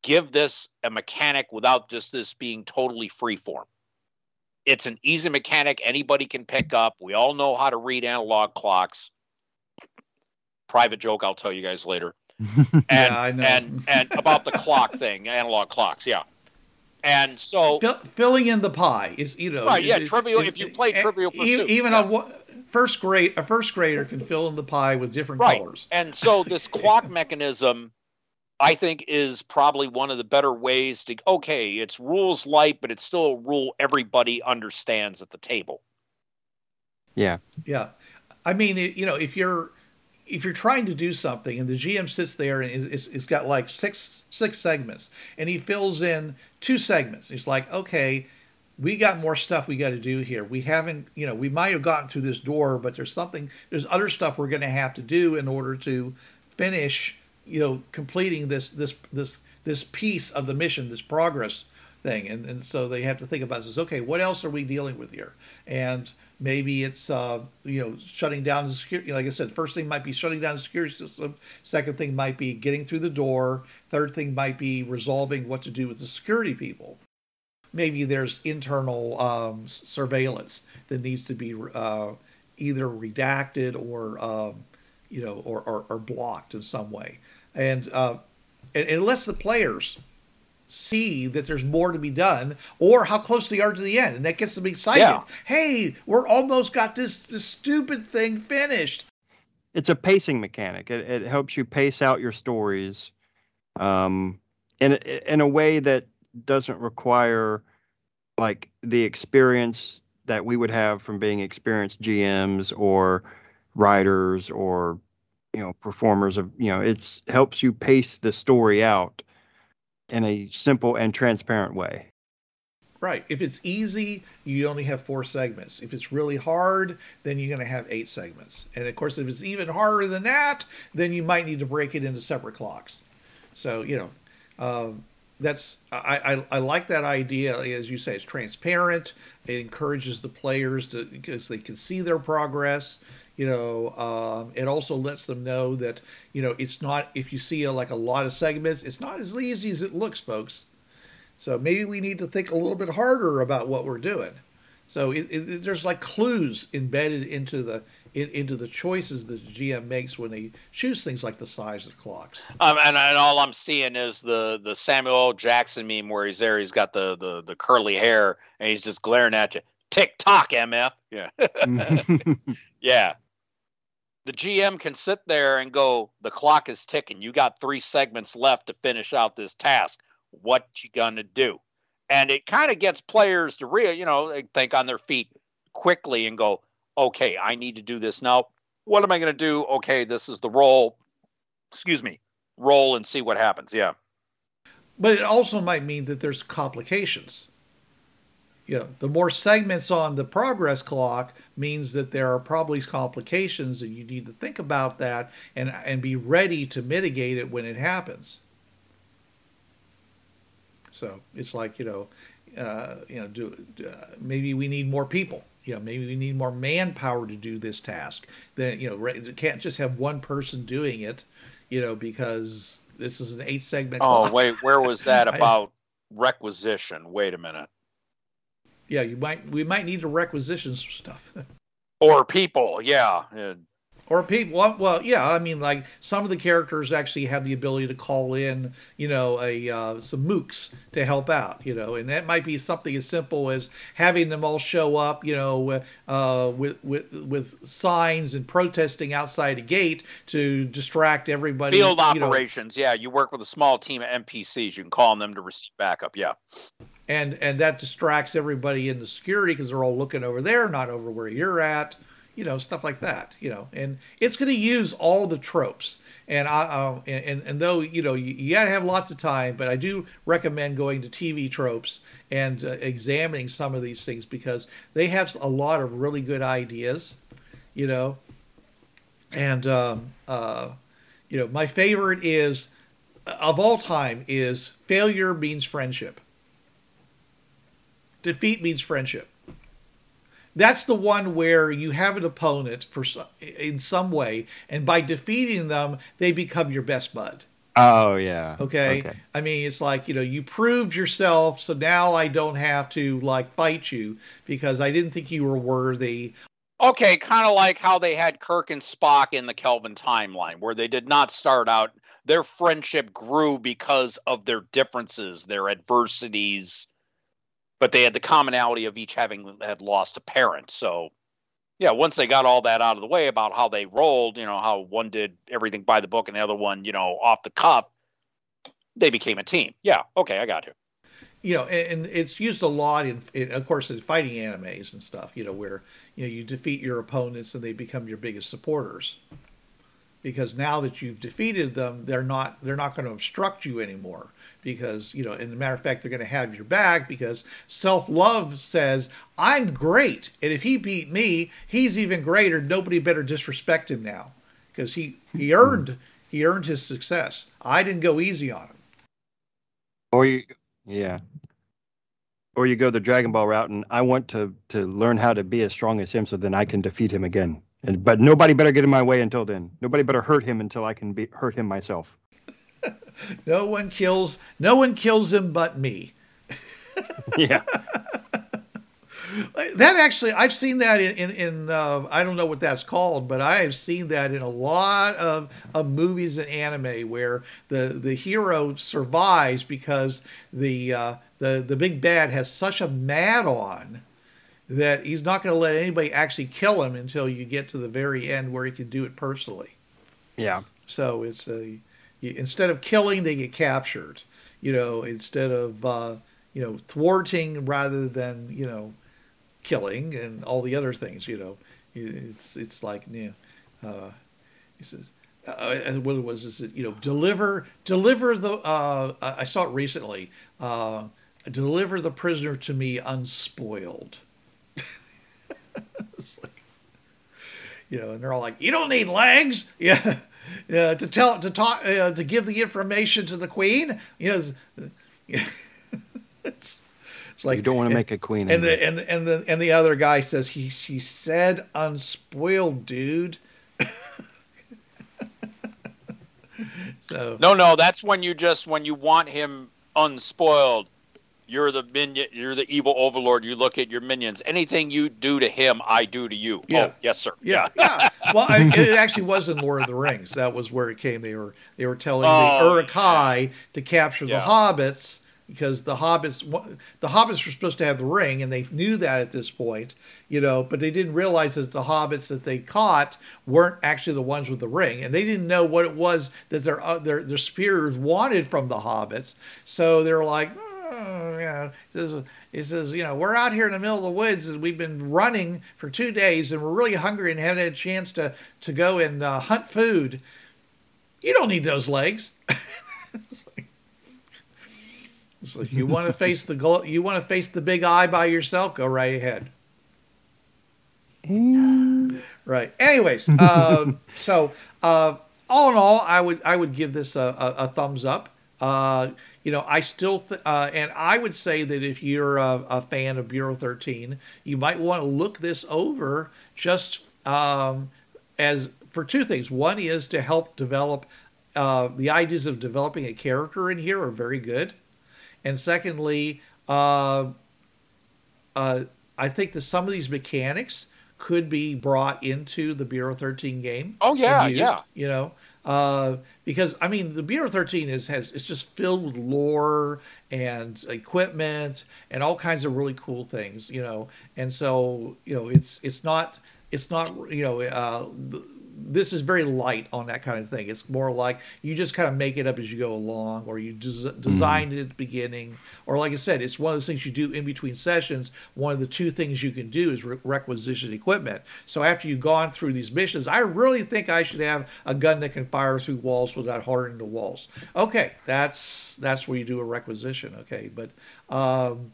give this a mechanic without just this being totally freeform. It's an easy mechanic anybody can pick up. We all know how to read analog clocks. Private joke, I'll tell you guys later. and Yeah, I know. and and about the clock thing, analog clocks, yeah. And so Fill, filling in the pie is you know Right, yeah, is- Trivial- is- if you play Trivial Pursuit, even yeah. a wa- first grade a first grader can fill in the pie with different right. colors. And so this clock mechanism I think is probably one of the better ways to okay, it's rules light, but it's still a rule everybody understands at the table. Yeah. Yeah, I mean, you know, if you're if you're trying to do something and the GM sits there and it's, it's got like six six segments and he fills in two segments, he's like, okay, we got more stuff we got to do here. We haven't, you know, we might have gotten through this door, but there's something, there's other stuff we're going to have to do in order to finish, you know, completing this this this this piece of the mission, this progress thing, and and so they have to think about this. Okay, what else are we dealing with here? And maybe it's uh, you know shutting down the security. Like I said, first thing might be shutting down the security system. Second thing might be getting through the door. Third thing might be resolving what to do with the security people. Maybe there's internal um, surveillance that needs to be uh, either redacted or um, you know or, or, or blocked in some way. And, uh, and unless the players see that there's more to be done or how close they are to the end and that gets them excited Yeah. hey we're almost got this this stupid thing finished it's a pacing mechanic. It, it helps you pace out your stories um, in in a way that doesn't require like the experience that we would have from being experienced GMs or writers or you know performers of you know it's helps you pace the story out in a simple and transparent way. right. If it's easy you only have four segments. If it's really hard then you're going to have eight segments. And of course if it's even harder than that then you might need to break it into separate clocks. So you know um, that's I, I I like that idea. As you say it's transparent. It encourages the players to because they can see their progress you know um, it also lets them know that you know it's not if you see a, like a lot of segments it's not as easy as it looks folks. So maybe we need to think a little bit harder about what we're doing. So it, it, there's like clues embedded into the in, into the choices that the GM makes when they choose things like the size of clocks. Um, and, and all I'm seeing is the the Samuel Jackson meme where he's there. He's got the the, the curly hair and he's just glaring at you. Tick tock, MF. Yeah, yeah. The GM can sit there and go, the clock is ticking. You got three segments left to finish out this task. What you gonna do? And it kind of gets players to real, you know, think on their feet quickly and go, okay, I need to do this now. What am I going to do? Okay, this is the roll. Excuse me, roll and see what happens. Yeah. But it also might mean that there's complications. You know, the more segments on the progress clock means that there are probably complications, and you need to think about that and and be ready to mitigate it when it happens. So it's like you know, uh, you know, do uh, maybe we need more people. You know, maybe we need more manpower to do this task. Then you know, it can't just have one person doing it. You know, because this is an eight segment. Oh, clock. wait, where was that I- about requisition? Wait a minute. Yeah, you might. We might need to requisition some stuff. Or people. Yeah. Or people, well, well, yeah. I mean, like some of the characters actually have the ability to call in, you know, a uh, some mooks to help out, you know, and that might be something as simple as having them all show up, you know, uh, with with with signs and protesting outside a gate to distract everybody. Field you know, operations. yeah. You work with a small team of NPCs. You can call on them to receive backup. Yeah. and and that distracts everybody in the security because they're all looking over there, not over where you're at. You know, stuff like that. You know, and it's going to use all the tropes. And I, uh, and, and though you know you, you got to have lots of time, but I do recommend going to TV tropes and uh, examining some of these things because they have a lot of really good ideas. You know, and um, uh, you know, my favorite is of all time is failure means friendship. Defeat means friendship. That's the one where you have an opponent for some, in some way, and by defeating them, they become your best bud. Oh yeah. Okay? okay. I mean, it's like you know, you proved yourself, so now I don't have to like fight you because I didn't think you were worthy. Okay, kind of like how they had Kirk and Spock in the Kelvin timeline, where they did not start out. Their friendship grew because of their differences, their adversities, but they had the commonality of each having had lost a parent. So, yeah, once they got all that out of the way about how they rolled, you know, how one did everything by the book and the other one, you know, off the cuff, they became a team. Yeah, okay, I got you. You know, and, it's used a lot in, in, of course, in fighting animes and stuff. You know, where you know you defeat your opponents and they become your biggest supporters because now that you've defeated them, they're not they're not going to obstruct you anymore because you know and a matter of fact they're going to have your back because self-love says i'm great. And if he beat me he's even greater. Nobody better disrespect him now because he he hmm. earned he earned his success. I didn't go easy on him. Or you yeah. Or you go the dragon ball route and i want to to learn how to be as strong as him so then i can defeat him again. And but nobody better get in my way until then. Nobody better hurt him until i can be hurt him myself no one kills no one kills him but me. yeah. that actually I've seen that in in, in uh, I don't know what that's called, but I have seen that in a lot of, of movies and anime where the the hero survives because the uh, the the big bad has such a mad on that he's not going to let anybody actually kill him until you get to the very end where he can do it personally. Yeah. So it's a instead of killing, they get captured. You know, instead of uh, you know thwarting rather than you know killing and all the other things. You know, it's it's like you know, uh, he says. Uh, what it was this? You know, deliver, deliver the. Uh, I saw it recently. Uh, deliver the prisoner to me unspoiled. like, you know, and they're all like, "You don't need legs." Yeah, uh, to tell to talk uh, to give the information to the queen. You know, it's, it's like you don't want to make a queen. And the, and and the and the other guy says he she said unspoiled, dude. so no, no, that's when you just when you want him unspoiled you're the minion you're the evil overlord. You look at your minions. Anything you do to him i do to you. Yeah. oh yes sir. Yeah. Yeah. Well I, it actually was in lord of the rings. That was where it came. They were they were telling oh, the uruk-hai to capture yeah. the hobbits because the hobbits the hobbits were supposed to have the ring and they knew that at this point you know but they didn't realize that the hobbits that they caught weren't actually the ones with the ring. And they didn't know what it was that their uh, their, their spears wanted from the hobbits. So they're like oh, yeah. He says, he says, you know, we're out here in the middle of the woods and we've been running for two days and we're really hungry and haven't had a chance to, to go and uh, hunt food. You don't need those legs. it's, like, it's like you want to face the you want to face the big eye by yourself. Go right ahead. right. Anyways, uh, so uh, all in all, I would I would give this a, a, a thumbs up. Uh, you know, I still, th- uh, and I would say that if you're a, a, fan of Bureau 13, you might want to look this over just um, as for two things. One is to help develop uh, the ideas of developing a character in here are very good, and secondly, uh, uh I think that some of these mechanics could be brought into the Bureau 13 game. Oh yeah, used, yeah. You know, uh, because I mean the Bureau 13 is has it's just filled with lore and equipment and all kinds of really cool things, you know. And so you know it's it's not it's not you know uh, this is very light on that kind of thing. It's more like you just kind of make it up as you go along, or you des- designed mm-hmm. it at the beginning, or like I said, it's one of those things you do in between sessions. One of the two things you can do is re- requisition equipment. So after you've gone through these missions, I really think I should have a gun that can fire through walls without hardening the walls. Okay, that's that's where you do a requisition. Okay, but. Um,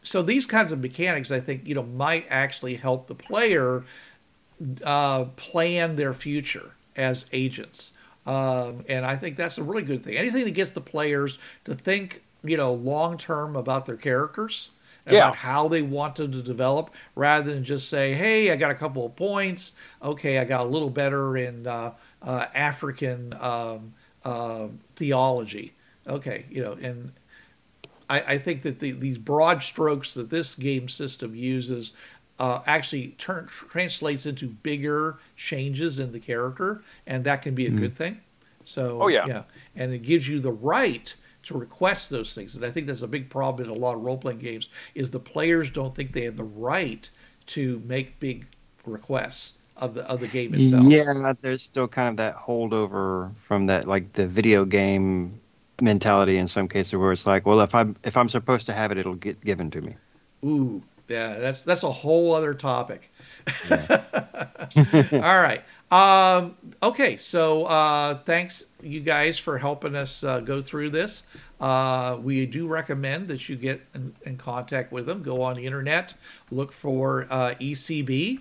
so these kinds of mechanics, I think, you know, might actually help the player uh, plan their future as agents. Um, and I think that's a really good thing. Anything that gets the players to think, you know, long term about their characters, about how they want them to develop, rather than just say, "Hey, I got a couple of points. Okay, I got a little better in uh, uh, African um, uh, theology." Okay, you know, and I, I think that the, these broad strokes that this game system uses uh, actually turn, translates into bigger changes in the character, and that can be a good thing. So, Oh, yeah. yeah, and it gives you the right to request those things, and I think that's a big problem in a lot of role playing games is the players don't think they have the right to make big requests of the of the game itself. Yeah, there's still kind of that holdover from that, like the video game mentality in some cases, where it's like, well, if I'm if I'm supposed to have it, it'll get given to me. Ooh, yeah, that's that's a whole other topic. All right. Um, okay, so uh, thanks you guys for helping us uh, go through this. Uh, we do recommend that you get in, in contact with them. Go on the internet, look for uh, ECB,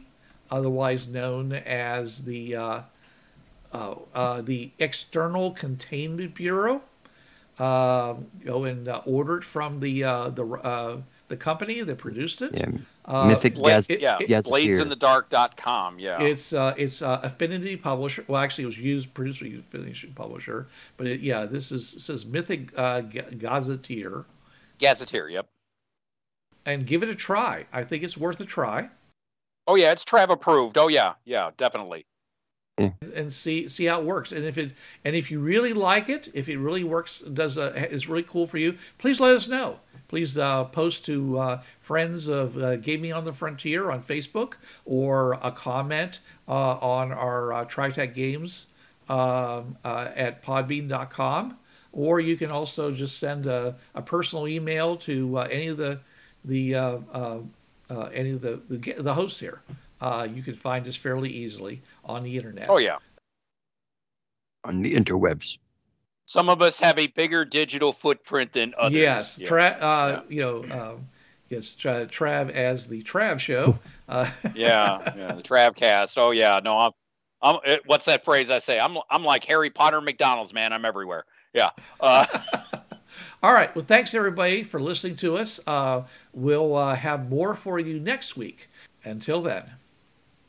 otherwise known as the uh, uh, uh, the External Containment Bureau. Um, go and uh, order it from the uh, the uh, the company that produced it. Yeah, Uh, Mythic Bla- Gaz- it- yeah, it- Gazetteer. bladesinthedark.com. Yeah. It's uh, it's uh, Affinity Publisher. Well, actually, it was used produced by Affinity Publisher, but it, yeah, this is it says Mythic uh, Ga- Gazetteer, Gazetteer. Yep. and give it a try. I think it's worth a try, Oh yeah, it's Trav approved. Oh yeah, yeah, definitely. And see see how it works. And if it and if you really like it, if it really works, does uh, is really cool for you, please let us know. Please uh, post to uh, friends of uh, Gaming on the Frontier on Facebook or a comment uh, on our uh, TriTech Games um, uh, at podbean.com. Or you can also just send a, a personal email to any of the the any of the the, the hosts here. Uh, you can find us fairly easily on the internet. Oh yeah. on the interwebs. Some of us have a bigger digital footprint than others. Yes, Yeah. Tra- uh, you know, um, yes, tra- Trav as the Trav show. Uh, yeah, yeah, the Travcast. Oh yeah, no, I'm, I'm. It, what's that phrase I say? I'm, I'm like Harry Potter, McDonald's, man. I'm everywhere. Yeah. Uh, all right. Well, thanks everybody for listening to us. Uh, we'll uh, have more for you next week. Until then.